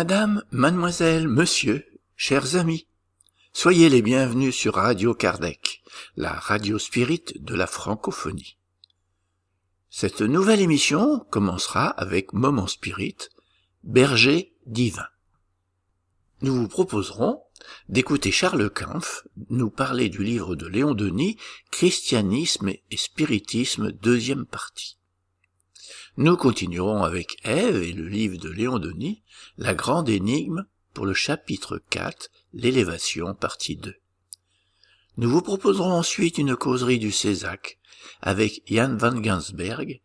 Madame, mademoiselle, monsieur, chers amis, soyez les bienvenus sur Radio Kardec, la radio spirit de la francophonie. Cette nouvelle émission commencera avec Moment Spirit, berger divin. Nous vous proposerons d'écouter Charles Kampf nous parler du livre de Léon Denis, Christianisme et Spiritisme, deuxième partie. Nous continuerons avec Ève et le livre de Léon Denis, La grande énigme, pour le chapitre 4, l'élévation, partie 2. Nous vous proposerons ensuite une causerie du Césac avec Jan van Gansberg,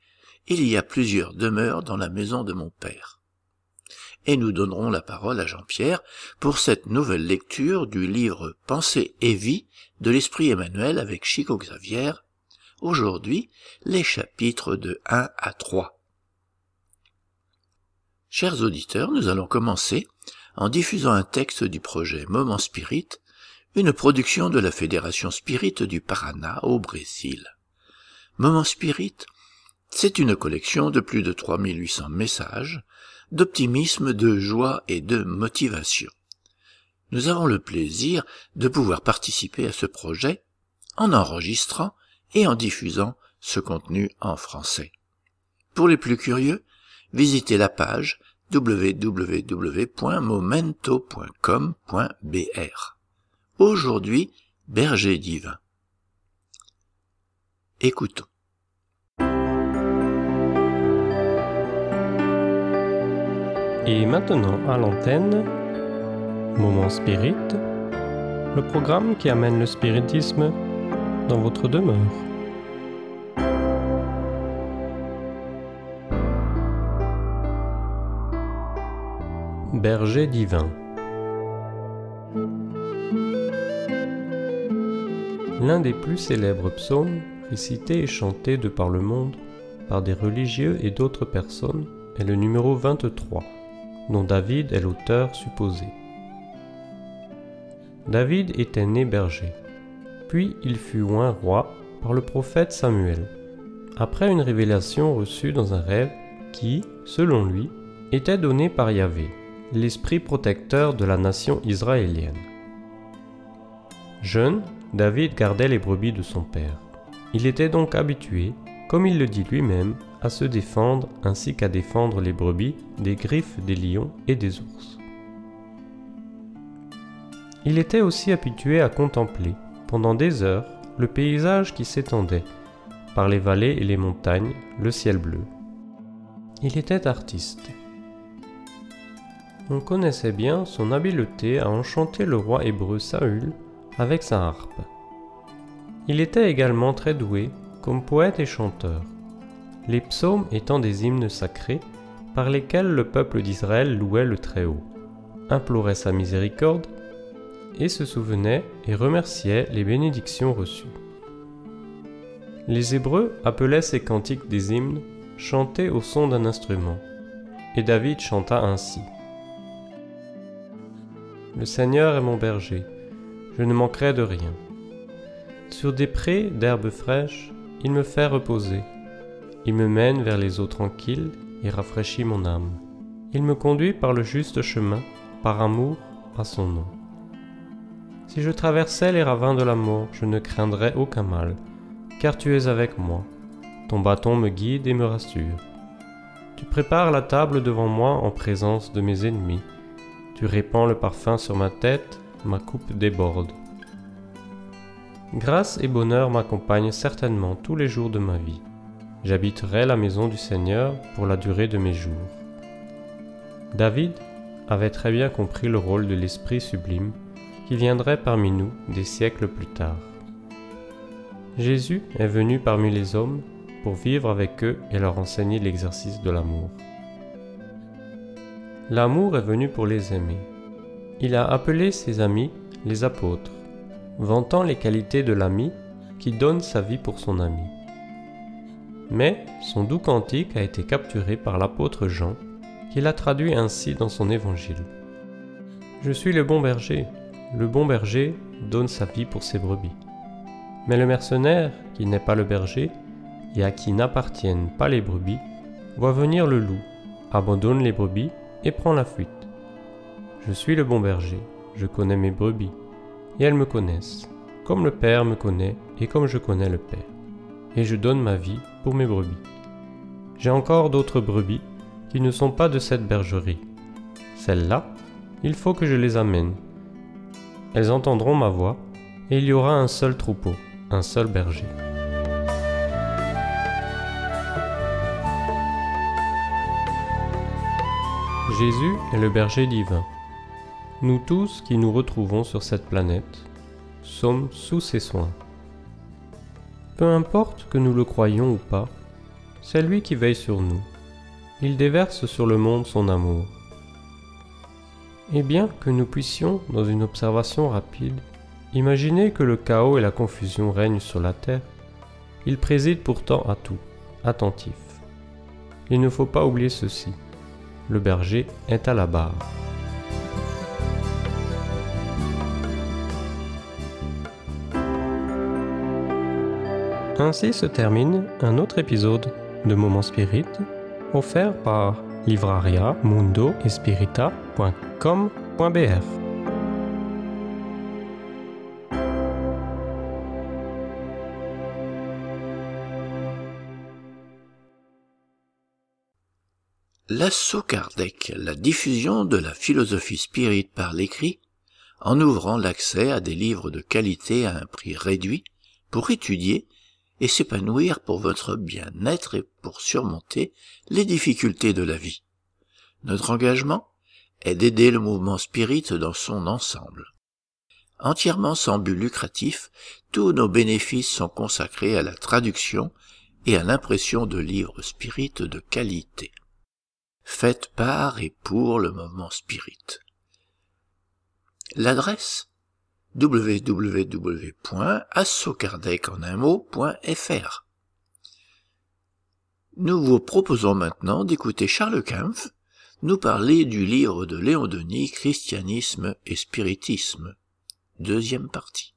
Il y a plusieurs demeures dans la maison de mon père et nous donnerons la parole à Jean-Pierre pour cette nouvelle lecture du livre Pensée et vie de l'Esprit Emmanuel avec Chico Xavier, aujourd'hui les chapitres de 1 à 3. Chers auditeurs, nous allons commencer en diffusant un texte du projet Moment Spirit, une production de la Fédération Spirit du Paraná au Brésil. Moment Spirit, c'est une collection de plus de 3800 messages d'optimisme, de joie et de motivation. Nous avons le plaisir de pouvoir participer à ce projet en enregistrant et en diffusant ce contenu en français. Pour les plus curieux, visitez la page www.momento.com.br. Aujourd'hui, berger divin. Écoutons. Et maintenant à l'antenne, Moment Spirit, le programme qui amène le spiritisme dans votre demeure. Berger divin. L'un des plus célèbres psaumes, récités et chantés de par le monde par des religieux et d'autres personnes, est le numéro 23 dont David est l'auteur supposé. David était né berger, puis il fut oint roi par le prophète Samuel, après une révélation reçue dans un rêve qui, selon lui, était donné par Yahvé, l'esprit protecteur de la nation israélienne. Jeune, David gardait les brebis de son père. Il était donc habitué, comme il le dit lui-même, à se défendre ainsi qu'à défendre les brebis des griffes des lions et des ours. Il était aussi habitué à contempler, pendant des heures, le paysage qui s'étendait, par les vallées et les montagnes, le ciel bleu. Il était artiste. On connaissait bien son habileté à enchanter le roi hébreu Saül avec sa harpe. Il était également très doué comme poète et chanteur les psaumes étant des hymnes sacrés par lesquels le peuple d'Israël louait le Très-Haut, implorait sa miséricorde et se souvenait et remerciait les bénédictions reçues. Les Hébreux appelaient ces cantiques des hymnes chantés au son d'un instrument, et David chanta ainsi. Le Seigneur est mon berger, je ne manquerai de rien. Sur des prés d'herbes fraîches, il me fait reposer. Il me mène vers les eaux tranquilles et rafraîchit mon âme. Il me conduit par le juste chemin, par amour à son nom. Si je traversais les ravins de la mort, je ne craindrais aucun mal, car tu es avec moi. Ton bâton me guide et me rassure. Tu prépares la table devant moi en présence de mes ennemis. Tu répands le parfum sur ma tête, ma coupe déborde. Grâce et bonheur m'accompagnent certainement tous les jours de ma vie j'habiterai la maison du Seigneur pour la durée de mes jours. David avait très bien compris le rôle de l'Esprit sublime qui viendrait parmi nous des siècles plus tard. Jésus est venu parmi les hommes pour vivre avec eux et leur enseigner l'exercice de l'amour. L'amour est venu pour les aimer. Il a appelé ses amis les apôtres, vantant les qualités de l'ami qui donne sa vie pour son ami. Mais son doux cantique a été capturé par l'apôtre Jean, qui l'a traduit ainsi dans son évangile. Je suis le bon berger. Le bon berger donne sa vie pour ses brebis. Mais le mercenaire, qui n'est pas le berger, et à qui n'appartiennent pas les brebis, voit venir le loup, abandonne les brebis et prend la fuite. Je suis le bon berger, je connais mes brebis, et elles me connaissent, comme le Père me connaît et comme je connais le Père. Et je donne ma vie pour mes brebis. J'ai encore d'autres brebis qui ne sont pas de cette bergerie. Celles-là, il faut que je les amène. Elles entendront ma voix, et il y aura un seul troupeau, un seul berger. Jésus est le berger divin. Nous tous qui nous retrouvons sur cette planète sommes sous ses soins. Peu importe que nous le croyions ou pas, c'est lui qui veille sur nous. Il déverse sur le monde son amour. Et bien que nous puissions, dans une observation rapide, imaginer que le chaos et la confusion règnent sur la Terre, il préside pourtant à tout, attentif. Il ne faut pas oublier ceci. Le berger est à la barre. Ainsi se termine un autre épisode de Moment Spirit offert par livraria mundo L'assaut Kardec, la diffusion de la philosophie spirit par l'écrit, en ouvrant l'accès à des livres de qualité à un prix réduit pour étudier et s'épanouir pour votre bien-être et pour surmonter les difficultés de la vie. Notre engagement est d'aider le mouvement spirit dans son ensemble. Entièrement sans but lucratif, tous nos bénéfices sont consacrés à la traduction et à l'impression de livres spirit de qualité. Faites par et pour le mouvement spirit. L'adresse www.assokardec.fr. Nous vous proposons maintenant d'écouter Charles Kempf nous parler du livre de Léon Denis Christianisme et Spiritisme. Deuxième partie.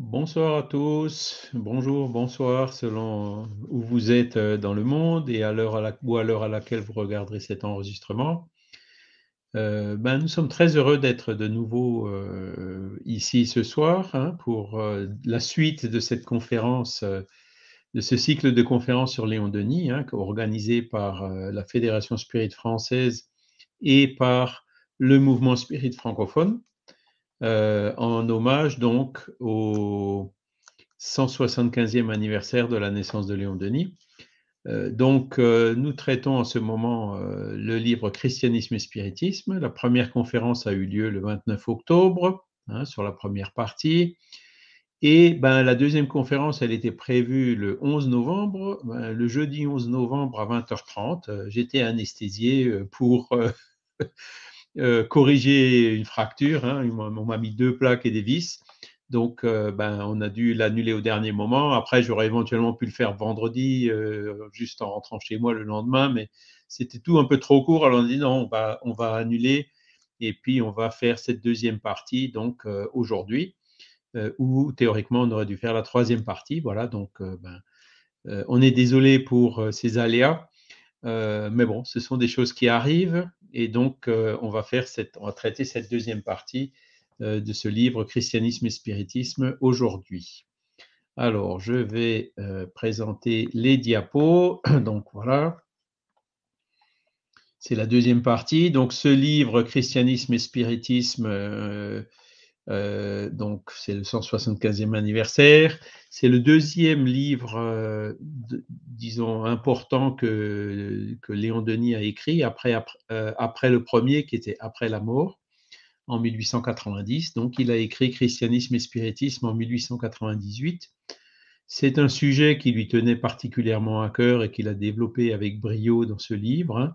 Bonsoir à tous, bonjour, bonsoir, selon où vous êtes euh, dans le monde et à l'heure à laquelle vous regarderez cet enregistrement. Euh, ben, nous sommes très heureux d'être de nouveau euh, ici ce soir hein, pour euh, la suite de cette conférence, de ce cycle de conférences sur Léon Denis, hein, organisé par la Fédération Spirit française et par le mouvement Spirit francophone, en hommage donc au 175e anniversaire de la naissance de Léon Denis. Euh, donc, euh, nous traitons en ce moment euh, le livre Christianisme et Spiritisme. La première conférence a eu lieu le 29 octobre hein, sur la première partie. Et ben, la deuxième conférence, elle était prévue le 11 novembre. Ben, le jeudi 11 novembre à 20h30, j'étais anesthésié pour corriger une fracture. Hein. On m'a mis deux plaques et des vis. Donc, euh, ben, on a dû l'annuler au dernier moment. Après, j'aurais éventuellement pu le faire vendredi, euh, juste en rentrant chez moi le lendemain, mais c'était tout un peu trop court. Alors, on a dit non, on va, annuler et puis on va faire cette deuxième partie donc euh, aujourd'hui, où théoriquement on aurait dû faire la troisième partie. Voilà, donc ben, on est désolé pour ces aléas, mais bon, ce sont des choses qui arrivent et donc on va faire on va traiter cette deuxième partie euh, de ce livre Christianisme et Spiritisme aujourd'hui. Alors, je vais euh, présenter les diapos. Donc voilà. C'est la deuxième partie. Donc, ce livre Christianisme et Spiritisme, euh, donc c'est le 175e anniversaire. C'est le deuxième livre, disons, important que, que Léon Denis a écrit après, après, après le premier qui était Après la mort en 1890. Donc, il a écrit Christianisme et Spiritisme en 1898. C'est un sujet qui lui tenait particulièrement à cœur et qu'il a développé avec brio dans ce livre, hein,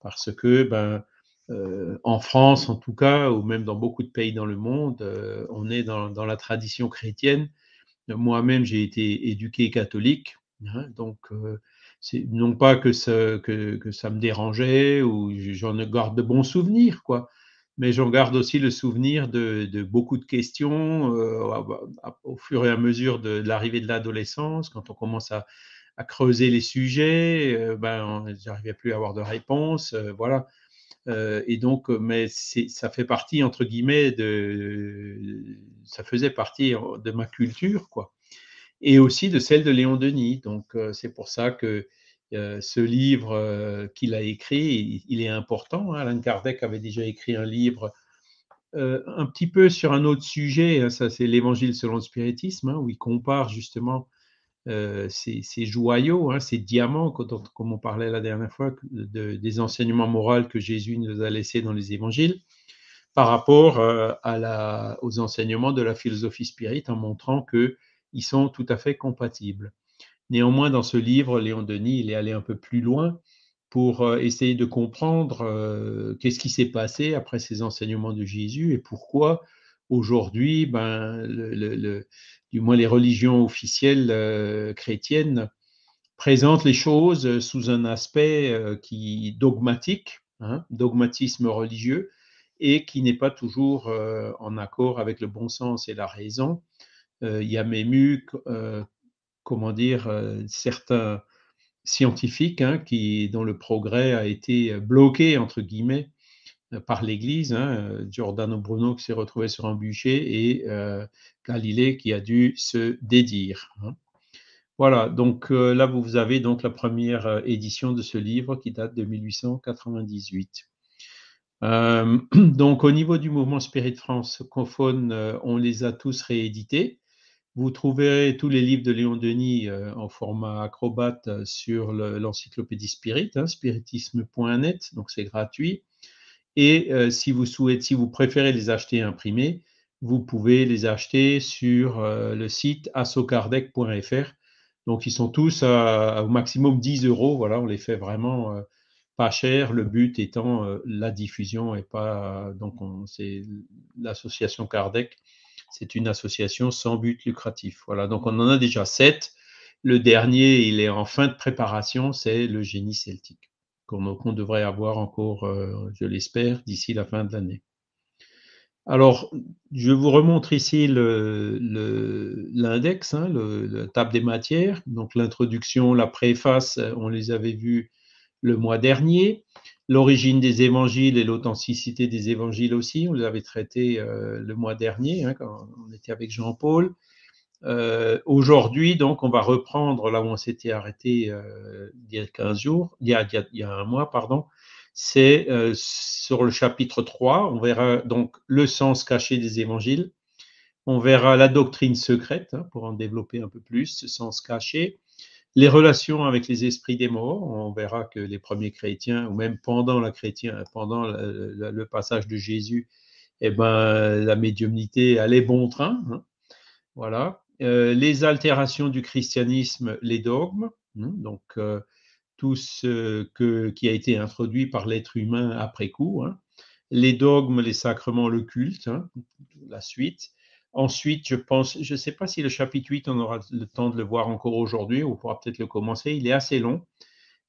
parce que, ben, euh, en France en tout cas, ou même dans beaucoup de pays dans le monde, euh, on est dans, la tradition chrétienne. Moi-même, j'ai été éduqué catholique, hein, donc euh, non pas que ça, me dérangeait ou j'en garde de bons souvenirs, quoi mais j'en garde aussi le souvenir de, beaucoup de questions euh, au fur et à mesure de, l'arrivée de l'adolescence, quand on commence à, creuser les sujets, ben, j'arrivais plus à avoir de réponse. Euh, et donc, mais ça fait partie, entre guillemets, de, ça faisait partie de ma culture, quoi. Et aussi de celle de Léon Denis. Donc, c'est pour ça que ce livre qu'il a écrit, il, est important. Hein. Alain Kardec avait déjà écrit un livre un petit peu sur un autre sujet, hein, ça c'est l'Évangile selon le spiritisme, hein, où il compare justement ces, joyaux, ces diamants, comme on parlait la dernière fois, des enseignements moraux que Jésus nous a laissés dans les évangiles, par rapport à aux enseignements de la philosophie spirite, en montrant qu'ils sont tout à fait compatibles. Néanmoins, dans ce livre, Léon Denis, il est allé un peu plus loin pour essayer de comprendre qu'est-ce qui s'est passé après ces enseignements de Jésus et pourquoi aujourd'hui, ben, le, du moins les religions officielles chrétiennes présentent les choses sous un aspect qui dogmatique, hein, dogmatisme religieux, et qui n'est pas toujours en accord avec le bon sens et la raison. il y a même eu comment dire, euh, certains scientifiques hein, qui, dont le progrès a été bloqué, entre guillemets, euh, par l'Église. Hein, Giordano Bruno qui s'est retrouvé sur un bûcher et euh, Galilée qui a dû se dédire. Hein. Voilà, donc là, vous avez donc la première édition de ce livre qui date de 1898. donc, au niveau du mouvement Spirit France francophone, on les a tous réédités. Vous trouverez tous les livres de Léon Denis euh, en format acrobate euh, sur l'encyclopédie Spirit, hein, spiritisme.net, donc c'est gratuit. Et euh, si vous souhaitez, si vous préférez les acheter imprimés, vous pouvez les acheter sur le site assocardec.fr. Donc ils sont tous au maximum 10 euros. Voilà, on les fait vraiment pas cher. Le but étant la diffusion et pas donc c'est l'association Kardec c'est une association sans but lucratif. Voilà, donc on en a déjà sept. Le dernier, il est en fin de préparation, c'est le génie celtique, qu'on devrait avoir encore, euh, je l'espère, d'ici la fin de l'année. Alors, je vous remontre ici l'index, le, hein, le, la table des matières. Donc, l'introduction, la préface, on les avait vus le mois dernier l'origine des évangiles et l'authenticité des évangiles aussi. On les avait traités euh, le mois dernier, hein, quand on était avec Jean-Paul. Euh, aujourd'hui, donc, on va reprendre là où on s'était arrêté euh, il y a 15 jours, il y a, il y a, un mois, pardon. C'est sur le chapitre 3. On verra donc le sens caché des évangiles. On verra la doctrine secrète hein, pour en développer un peu plus, ce sens caché les relations avec les esprits des morts, on verra que les premiers chrétiens, ou même pendant la chrétien, pendant le, passage de Jésus, eh ben, la médiumnité allait bon train. Hein. voilà. Euh, les altérations du christianisme, les dogmes, hein. donc euh, tout ce qui a été introduit par l'être humain après coup. Hein. les dogmes, les sacrements, le culte, la suite. Ensuite, je pense, je ne sais pas si le chapitre 8, on aura le temps de le voir encore aujourd'hui, on pourra peut-être le commencer. Il est assez long.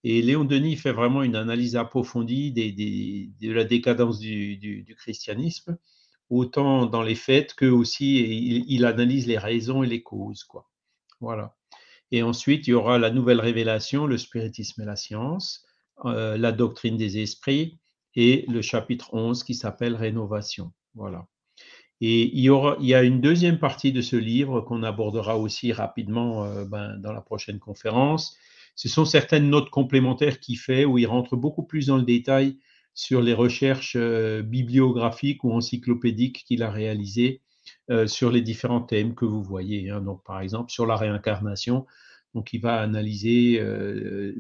Et Léon Denis fait vraiment une analyse approfondie de la décadence du, christianisme, autant dans les faits que aussi il, analyse les raisons et les causes. Quoi. Voilà. Et ensuite, il y aura la nouvelle révélation, le spiritisme et la science, euh, la doctrine des esprits et le chapitre 11 qui s'appelle Rénovation. Voilà. Et il y, aura, il y a une deuxième partie de ce livre qu'on abordera aussi rapidement euh, ben, dans la prochaine conférence. Ce sont certaines notes complémentaires qu'il fait où il rentre beaucoup plus dans le détail sur les recherches euh, bibliographiques ou encyclopédiques qu'il a réalisées euh, sur les différents thèmes que vous voyez. Hein. Donc, par exemple, sur la réincarnation, donc il va analyser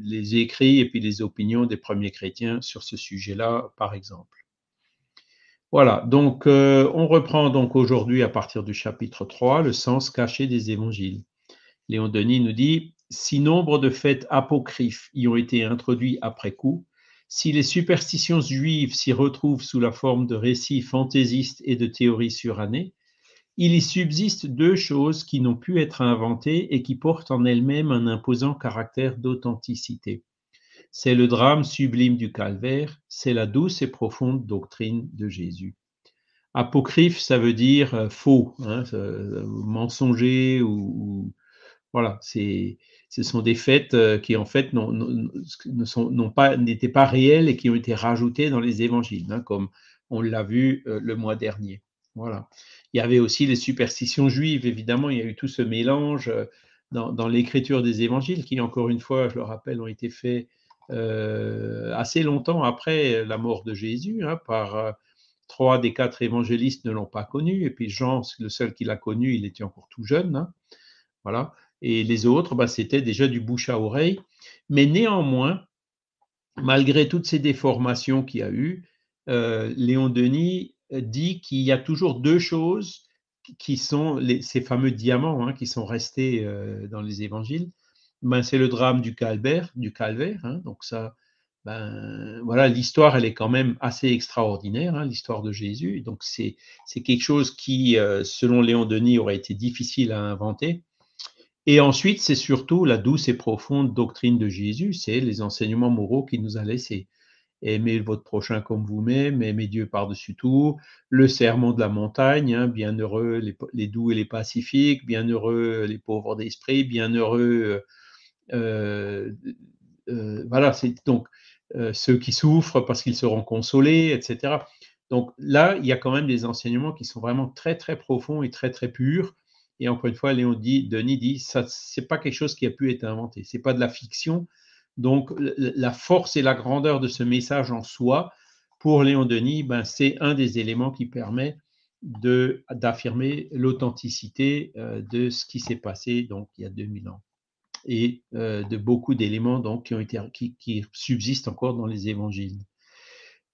les écrits et puis les opinions des premiers chrétiens sur ce sujet-là, par exemple. Voilà, donc euh, on reprend donc aujourd'hui à partir du chapitre 3 le sens caché des évangiles. Léon Denis nous dit Si nombre de faits apocryphes y ont été introduits après coup, si les superstitions juives s'y retrouvent sous la forme de récits fantaisistes et de théories surannées, il y subsiste deux choses qui n'ont pu être inventées et qui portent en elles-mêmes un imposant caractère d'authenticité. C'est le drame sublime du calvaire, c'est la douce et profonde doctrine de Jésus. Apocryphe, ça veut dire euh, faux, hein, euh, mensonger ou, Voilà, c'est, ce sont des fêtes euh, qui en fait n'étaient pas réelles et qui ont été rajoutées dans les évangiles, hein, comme on l'a vu euh, le mois dernier. Voilà. Il y avait aussi les superstitions juives, évidemment, il y a eu tout ce mélange euh, dans, dans l'écriture des évangiles qui, encore une fois, je le rappelle, ont été faits assez longtemps après la mort de Jésus, hein, par trois des quatre évangélistes ne l'ont pas connu, et puis Jean, le seul qui l'a connu, il était encore tout jeune. Hein. voilà. Et les autres, bah, c'était déjà du bouche à oreille. Mais néanmoins, malgré toutes ces déformations qu'il y a eu, euh, Léon Denis dit qu'il y a toujours deux choses qui sont ces fameux diamants hein, qui sont restés euh, dans les évangiles. Ben, c'est le drame du calvaire, du calvaire. Hein. donc ça, ben, voilà, l'histoire, elle est quand même assez extraordinaire, hein, l'histoire de Jésus. Donc, c'est, quelque chose qui, euh, selon Léon Denis, aurait été difficile à inventer. Et ensuite, c'est surtout la douce et profonde doctrine de Jésus, c'est les enseignements moraux qu'il nous a laissés. Aimez votre prochain comme vous-même, aimez Dieu par-dessus tout, le sermon de la montagne, hein, bienheureux les, les, doux et les pacifiques, bienheureux les pauvres d'esprit, bienheureux... Euh, euh, voilà, c'est donc euh, ceux qui souffrent parce qu'ils seront consolés, etc. Donc là, il y a quand même des enseignements qui sont vraiment très, très profonds et très, très purs. Et encore une fois, Léon dit, Denis dit, ça, c'est pas quelque chose qui a pu être inventé. C'est pas de la fiction. Donc, la force et la grandeur de ce message en soi, pour Léon Denis, ben, c'est un des éléments qui permet d'affirmer l'authenticité euh, de ce qui s'est passé donc il y a 2000 ans et euh, de beaucoup d'éléments qui, qui, subsistent encore dans les évangiles.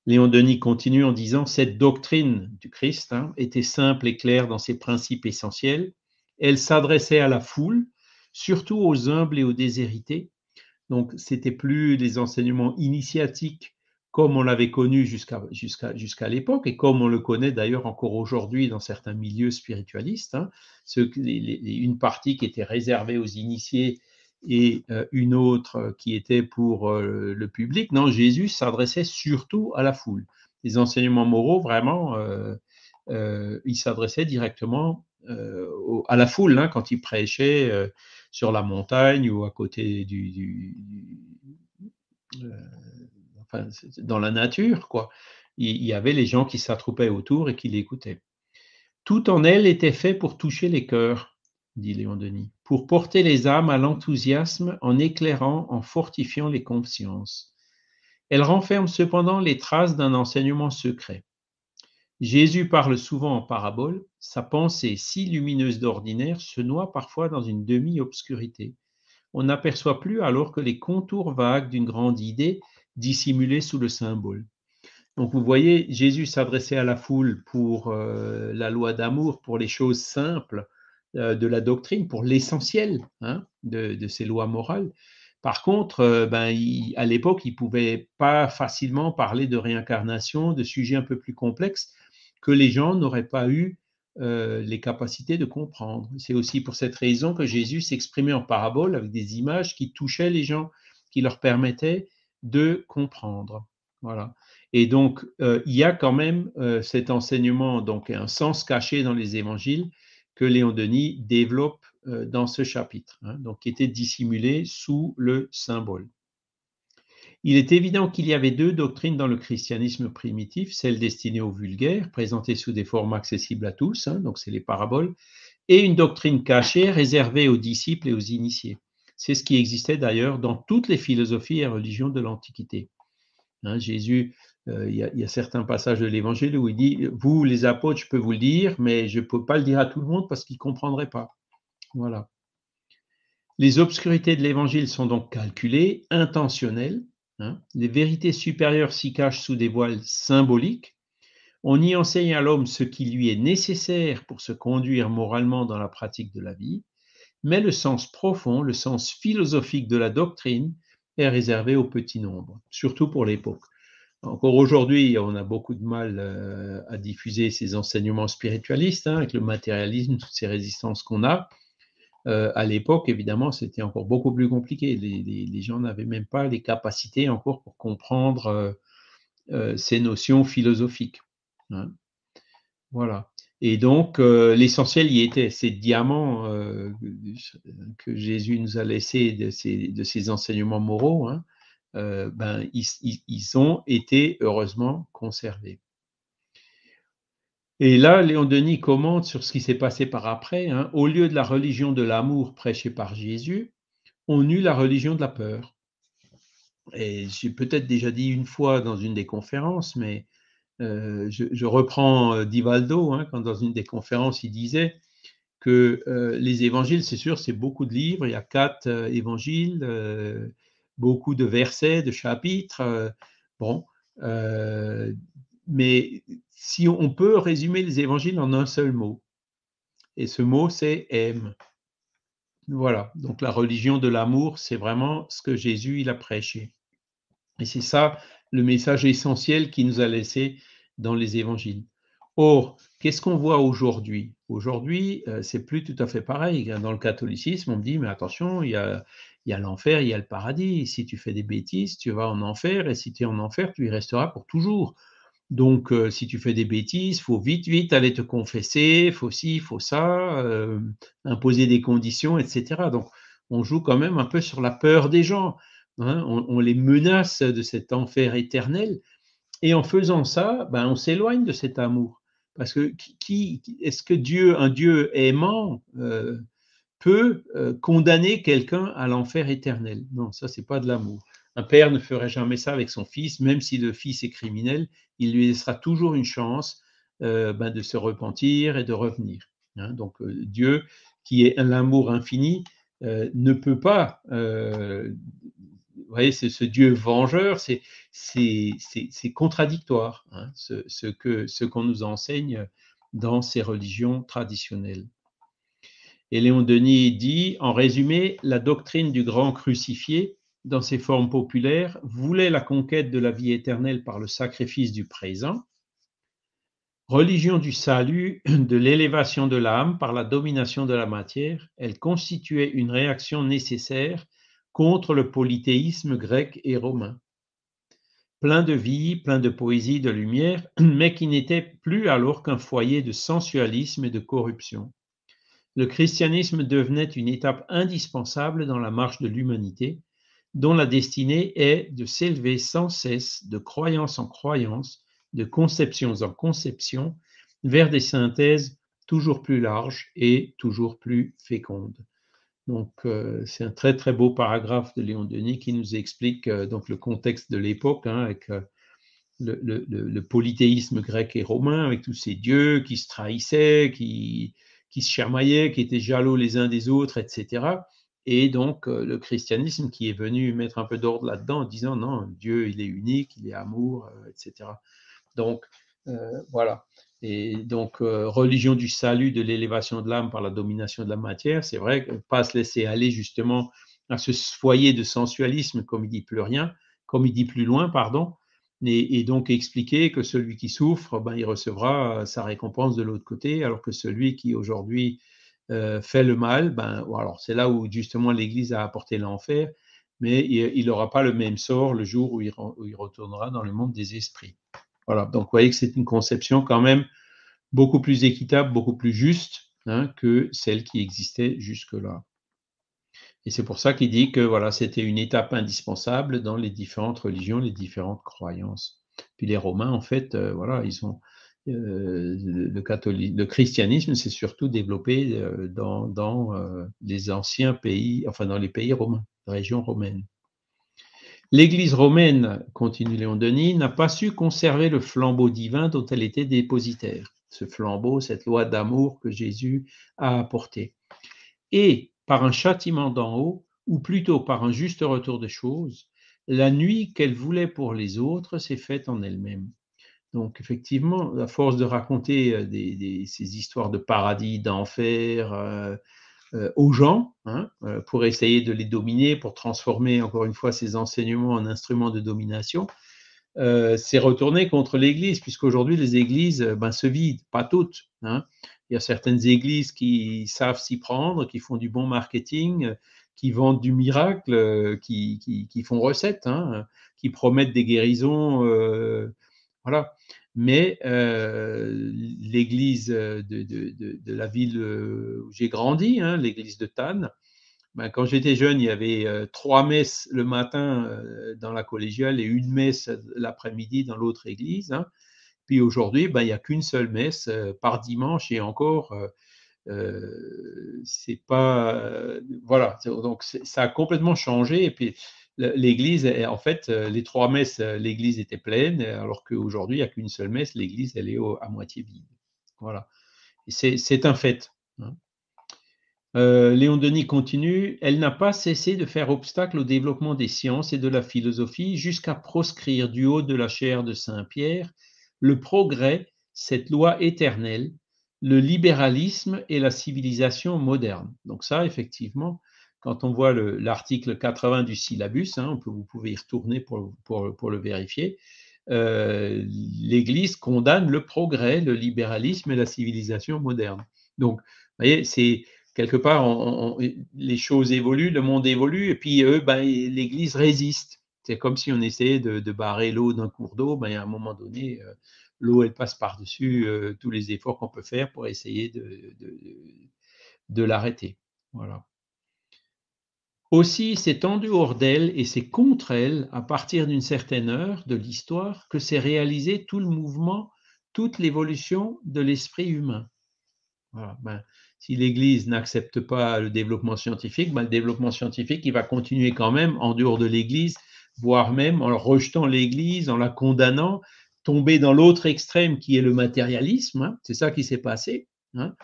Léon Denis continue en disant Cette doctrine du Christ hein, était simple et claire dans ses principes essentiels. Elle s'adressait à la foule, surtout aux humbles et aux déshérités. Donc, c'était plus des enseignements initiatiques comme on l'avait connu jusqu'à l'époque et comme on le connaît d'ailleurs encore aujourd'hui dans certains milieux spiritualistes, hein, une partie qui était réservée aux initiés et euh, une autre euh, qui était pour euh, le public. Non, Jésus s'adressait surtout à la foule. Les enseignements moraux, vraiment, il s'adressait directement à la foule hein, quand il prêchait sur la montagne ou à côté du, enfin, dans la nature, quoi. Il, y avait les gens qui s'attroupaient autour et qui l'écoutaient. Tout en elle était fait pour toucher les cœurs dit Léon Denis, pour porter les âmes à l'enthousiasme en éclairant, en fortifiant les consciences. Elle renferme cependant les traces d'un enseignement secret. Jésus parle souvent en parabole, sa pensée si lumineuse d'ordinaire se noie parfois dans une demi-obscurité. On n'aperçoit plus alors que les contours vagues d'une grande idée dissimulée sous le symbole. Donc vous voyez, Jésus s'adressait à la foule pour euh, la loi d'amour, pour les choses simples, euh, de la doctrine pour l'essentiel hein, de, ces lois morales. Par contre, euh, ben, à l'époque, il ne pouvait pas facilement parler de réincarnation, de sujets un peu plus complexes que les gens n'auraient pas eu euh, les capacités de comprendre. C'est aussi pour cette raison que Jésus s'exprimait en parabole avec des images qui touchaient les gens, qui leur permettaient de comprendre. Voilà. Et donc, il y a quand même cet enseignement, donc un sens caché dans les évangiles, que Léon Denis développe euh, dans ce chapitre, hein, donc qui était dissimulé sous le symbole. Il est évident qu'il y avait deux doctrines dans le christianisme primitif, celle destinée aux vulgaires, présentée sous des formes accessibles à tous, hein, donc c'est les paraboles, et une doctrine cachée réservée aux disciples et aux initiés. C'est ce qui existait d'ailleurs dans toutes les philosophies et religions de l'Antiquité. Hein, Jésus euh, il y, a certains passages de l'Évangile où il dit, vous les apôtres, je peux vous le dire, mais je ne peux pas le dire à tout le monde parce qu'ils ne comprendraient pas. Voilà. Les obscurités de l'Évangile sont donc calculées, intentionnelles. Hein. Les vérités supérieures s'y cachent sous des voiles symboliques. On y enseigne à l'homme ce qui lui est nécessaire pour se conduire moralement dans la pratique de la vie, mais le sens profond, le sens philosophique de la doctrine est réservé au petit nombre, surtout pour l'époque. Encore aujourd'hui, on a beaucoup de mal euh, à diffuser ces enseignements spiritualistes, hein, avec le matérialisme, toutes ces résistances qu'on a. Euh, à l'époque, évidemment, c'était encore beaucoup plus compliqué. Les, gens n'avaient même pas les capacités encore pour comprendre euh, ces notions philosophiques. Hein. Voilà. Et donc, euh, l'essentiel y était. Ces diamants euh, que Jésus nous a laissés de ses, enseignements moraux, hein, euh, ben, ils, ont été heureusement conservés. Et là, Léon Denis commente sur ce qui s'est passé par après. Hein. Au lieu de la religion de l'amour prêchée par Jésus, on eut la religion de la peur. Et j'ai peut-être déjà dit une fois dans une des conférences, mais euh, je, reprends euh, Divaldo, hein, quand dans une des conférences, il disait que euh, les évangiles, c'est sûr, c'est beaucoup de livres, il y a quatre évangiles, beaucoup de versets, de chapitres. bon, mais si on peut résumer les évangiles en un seul mot, et ce mot, c'est aime. Voilà, donc la religion de l'amour, c'est vraiment ce que Jésus il a prêché. Et c'est ça le message essentiel qu'il nous a laissé dans les évangiles. Or, qu'est-ce qu'on voit aujourd'hui? Aujourd'hui, euh, c'est plus tout à fait pareil. Dans le catholicisme, on me dit, mais attention, il y a, il y a l'enfer, il y a le paradis. Si tu fais des bêtises, tu vas en enfer, et si tu es en enfer, tu y resteras pour toujours. Donc, euh, si tu fais des bêtises, faut vite, vite aller te confesser, faut ci, faut ça, euh, imposer des conditions, etc. Donc, on joue quand même un peu sur la peur des gens. Hein. on, les menace de cet enfer éternel. Et en faisant ça, ben, on s'éloigne de cet amour. Parce que qui, est-ce que Dieu, un Dieu aimant, euh, peut condamner quelqu'un à l'enfer éternel? Non, ça, c'est pas de l'amour. Un père ne ferait jamais ça avec son fils, même si le fils est criminel, il lui laissera toujours une chance euh, ben, de se repentir et de revenir. Hein. Donc Dieu, qui est l'amour infini, ne peut pas vous voyez, c'est ce Dieu vengeur, c'est contradictoire, hein, ce, ce qu'on ce nous enseigne dans ces religions traditionnelles. Et Léon Denis dit, en résumé, la doctrine du grand crucifié, dans ses formes populaires, voulait la conquête de la vie éternelle par le sacrifice du présent, religion du salut, de l'élévation de l'âme par la domination de la matière, elle constituait une réaction nécessaire contre le polythéisme grec et romain. Plein de vie, plein de poésie, de lumière, mais qui n'était plus alors qu'un foyer de sensualisme et de corruption. Le christianisme devenait une étape indispensable dans la marche de l'humanité, dont la destinée est de s'élever sans cesse de croyance en croyance, de conceptions en conceptions, vers des synthèses toujours plus larges et toujours plus fécondes. Donc, euh, c'est un très très beau paragraphe de Léon Denis qui nous explique euh, donc le contexte de l'époque hein, avec euh, le, polythéisme grec et romain, avec tous ces dieux qui se trahissaient, qui, qui se charmaillaient, qui étaient jaloux les uns des autres, etc. Et donc le christianisme qui est venu mettre un peu d'ordre là-dedans en disant non, Dieu il est unique, il est amour, etc. Donc voilà. Et donc, euh, religion du salut, de l'élévation de l'âme par la domination de la matière, c'est vrai pas se laisser aller justement à ce foyer de sensualisme, comme il dit plus rien, comme il dit plus loin, pardon, et, donc expliquer que celui qui souffre, ben, il recevra sa récompense de l'autre côté, alors que celui qui aujourd'hui euh, fait le mal, ben, alors c'est là où justement l'Église a apporté l'enfer, mais il n'aura pas le même sort le jour où il, retournera dans le monde des esprits. Voilà, donc vous voyez que c'est une conception quand même beaucoup plus équitable, beaucoup plus juste hein, que celle qui existait jusque-là. Et c'est pour ça qu'il dit que voilà, c'était une étape indispensable dans les différentes religions, les différentes croyances. Puis les Romains, en fait, euh, voilà, ils ont euh, le, christianisme s'est surtout développé euh, dans, dans les anciens pays, enfin dans les pays romains, régions romaines. L'Église romaine, continue Léon Denis, n'a pas su conserver le flambeau divin dont elle était dépositaire, ce flambeau, cette loi d'amour que Jésus a apporté. Et par un châtiment d'en haut, ou plutôt par un juste retour des choses, la nuit qu'elle voulait pour les autres s'est faite en elle-même. Donc effectivement, à force de raconter euh, ces histoires de paradis, d'enfer, euh, euh, aux gens hein, pour essayer de les dominer, pour transformer encore une fois ces enseignements en instruments de domination, c'est retourné contre l'Église, puisqu'aujourd'hui les églises ben, se vident, pas toutes. Hein. Il y a certaines églises qui savent s'y prendre, qui font du bon marketing, qui vendent du miracle, qui, font recette, hein, qui promettent des guérisons. Voilà. mais l'église de, la ville où j'ai grandi, hein, l'église de Tannes, ben, quand j'étais jeune, il y avait trois messes le matin dans la collégiale et une messe l'après-midi dans l'autre église. Hein. Puis aujourd'hui, ben, il n'y a qu'une seule messe par dimanche et encore, c'est pas. voilà, donc ça a complètement changé. Et puis l'église, en fait, les trois messes, l'église était pleine, alors qu'aujourd'hui, il n'y a qu'une seule messe, l'église, elle est à moitié vide. Voilà. C'est un fait. Hein. Léon Denis continue, elle n'a pas cessé de faire obstacle au développement des sciences et de la philosophie jusqu'à proscrire du haut de la chair de Saint Pierre le progrès, cette loi éternelle, le libéralisme et la civilisation moderne. Donc ça, effectivement, quand on voit l'article 80 du syllabus, hein, vous pouvez y retourner pour, le vérifier, euh, l'Église condamne le progrès, le libéralisme et la civilisation moderne. Donc, vous voyez, c'est quelque part, les choses évoluent, le monde évolue, et puis eux, ben, l'Église résiste. C'est comme si on essayait de, barrer l'eau d'un cours d'eau, ben, à un moment donné, euh, l'eau, elle passe par-dessus euh, tous les efforts qu'on peut faire pour essayer de, de l'arrêter. Voilà. Aussi, c'est en dehors d'elle et c'est contre elle, à partir d'une certaine heure de l'histoire, que s'est réalisé tout le mouvement, toute l'évolution de l'esprit humain. Ben, si l'Église n'accepte pas le développement scientifique, ben, le développement scientifique, il va continuer quand même en dehors de l'Église, voire même en rejetant l'Église, en la condamnant, tomber dans l'autre extrême qui est le matérialisme. Hein. c'est ça qui s'est passé. Hein.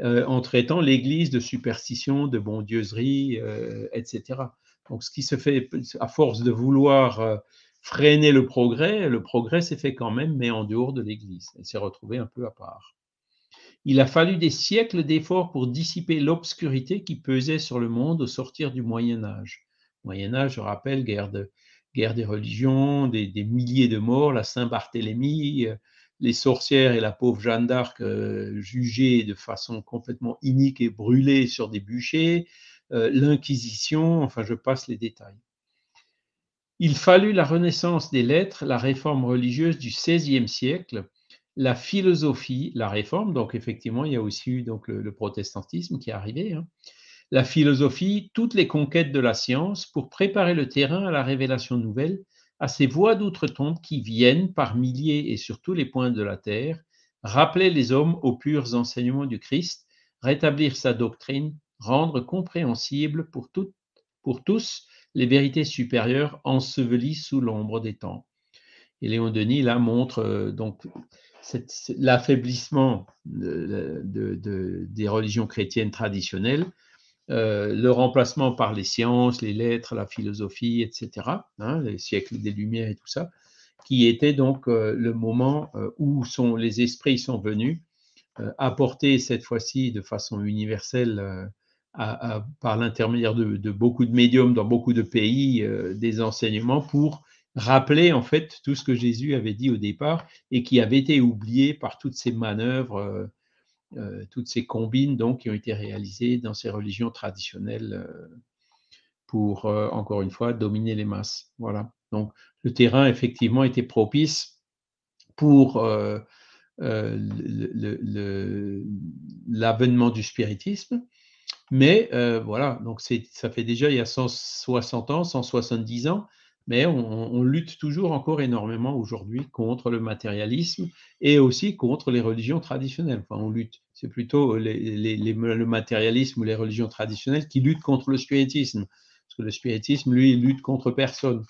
Euh, en traitant l'Église de superstition, de bondieuserie, euh, etc. Donc, ce qui se fait à force de vouloir euh, freiner le progrès, le progrès s'est fait quand même, mais en dehors de l'Église. Elle s'est retrouvée un peu à part. Il a fallu des siècles d'efforts pour dissiper l'obscurité qui pesait sur le monde au sortir du Moyen Âge. Moyen Âge, je rappelle, guerre, de, guerre des religions, des, des milliers de morts, la Saint-Barthélemy, les sorcières et la pauvre Jeanne d'Arc euh, jugées de façon complètement inique et brûlées sur des bûchers, euh, l'Inquisition, enfin je passe les détails. Il fallut la renaissance des lettres, la réforme religieuse du XVIe siècle, la philosophie, la réforme, donc effectivement il y a aussi eu donc, le, protestantisme qui est arrivé, hein. la philosophie, toutes les conquêtes de la science pour préparer le terrain à la révélation nouvelle à ces voix d'outre-tombe qui viennent par milliers et sur tous les points de la terre, rappeler les hommes aux purs enseignements du Christ, rétablir sa doctrine, rendre compréhensible pour, pour tous les vérités supérieures ensevelies sous l'ombre des temps. Et Léon Denis, là, montre euh, donc l'affaiblissement des religions chrétiennes traditionnelles euh, le remplacement par les sciences, les lettres, la philosophie, etc., hein, les siècles des Lumières et tout ça, qui était donc euh, le moment euh, où sont, les esprits sont venus apporter cette fois-ci de façon universelle par l'intermédiaire de, de, beaucoup de médiums dans beaucoup de pays des enseignements pour rappeler en fait tout ce que Jésus avait dit au départ et qui avait été oublié par toutes ces manœuvres toutes ces combines donc, qui ont été réalisées dans ces religions traditionnelles euh, pour, euh, encore une fois, dominer les masses. Voilà. Donc, le terrain, effectivement, était propice pour l'avènement du spiritisme. Mais voilà, donc ça fait déjà il y a 160 ans, 170 ans, mais on, lutte toujours encore énormément aujourd'hui contre le matérialisme et aussi contre les religions traditionnelles. Enfin, on lutte. C'est plutôt le matérialisme ou les religions traditionnelles qui luttent contre le spiritisme. Parce que le spiritisme, lui, il lutte contre personne.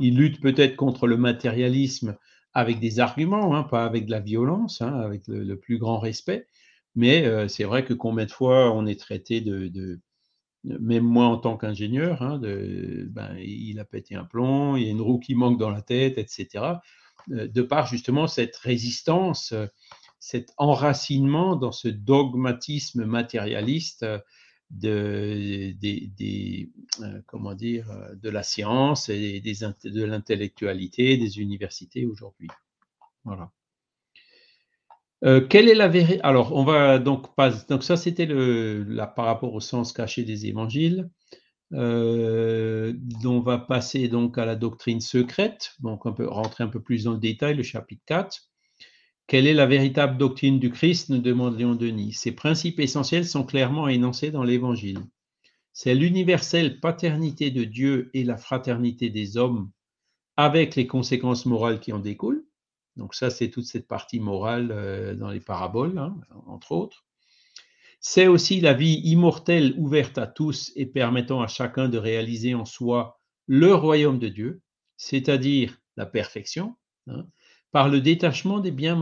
Il lutte peut-être contre le matérialisme avec des arguments, hein, pas avec de la violence, hein, avec le, plus grand respect. Mais euh, c'est vrai que combien de fois on est traité de même moi en tant qu'ingénieur, hein, ben, il a pété un plomb, il y a une roue qui manque dans la tête, etc. Euh, de par justement cette résistance, cet enracinement dans ce dogmatisme matérialiste de, euh, comment dire, de la science et de l'intellectualité des universités aujourd'hui. Voilà. Euh, quelle est la vérité Alors, on va donc pas. Donc, ça, c'était le, par rapport au sens caché des évangiles. Euh, on va passer donc à la doctrine secrète. Donc, on peut rentrer un peu plus dans le détail, le chapitre 4. Quelle est la véritable doctrine du Christ nous demande Léon Denis. Ces principes essentiels sont clairement énoncés dans l'Évangile. C'est l'universelle paternité de Dieu et la fraternité des hommes avec les conséquences morales qui en découlent. Donc ça, c'est toute cette partie morale euh, dans les paraboles, hein, entre autres. C'est aussi la vie immortelle ouverte à tous et permettant à chacun de réaliser en soi le royaume de Dieu, c'est-à-dire la perfection, hein, par le détachement des biens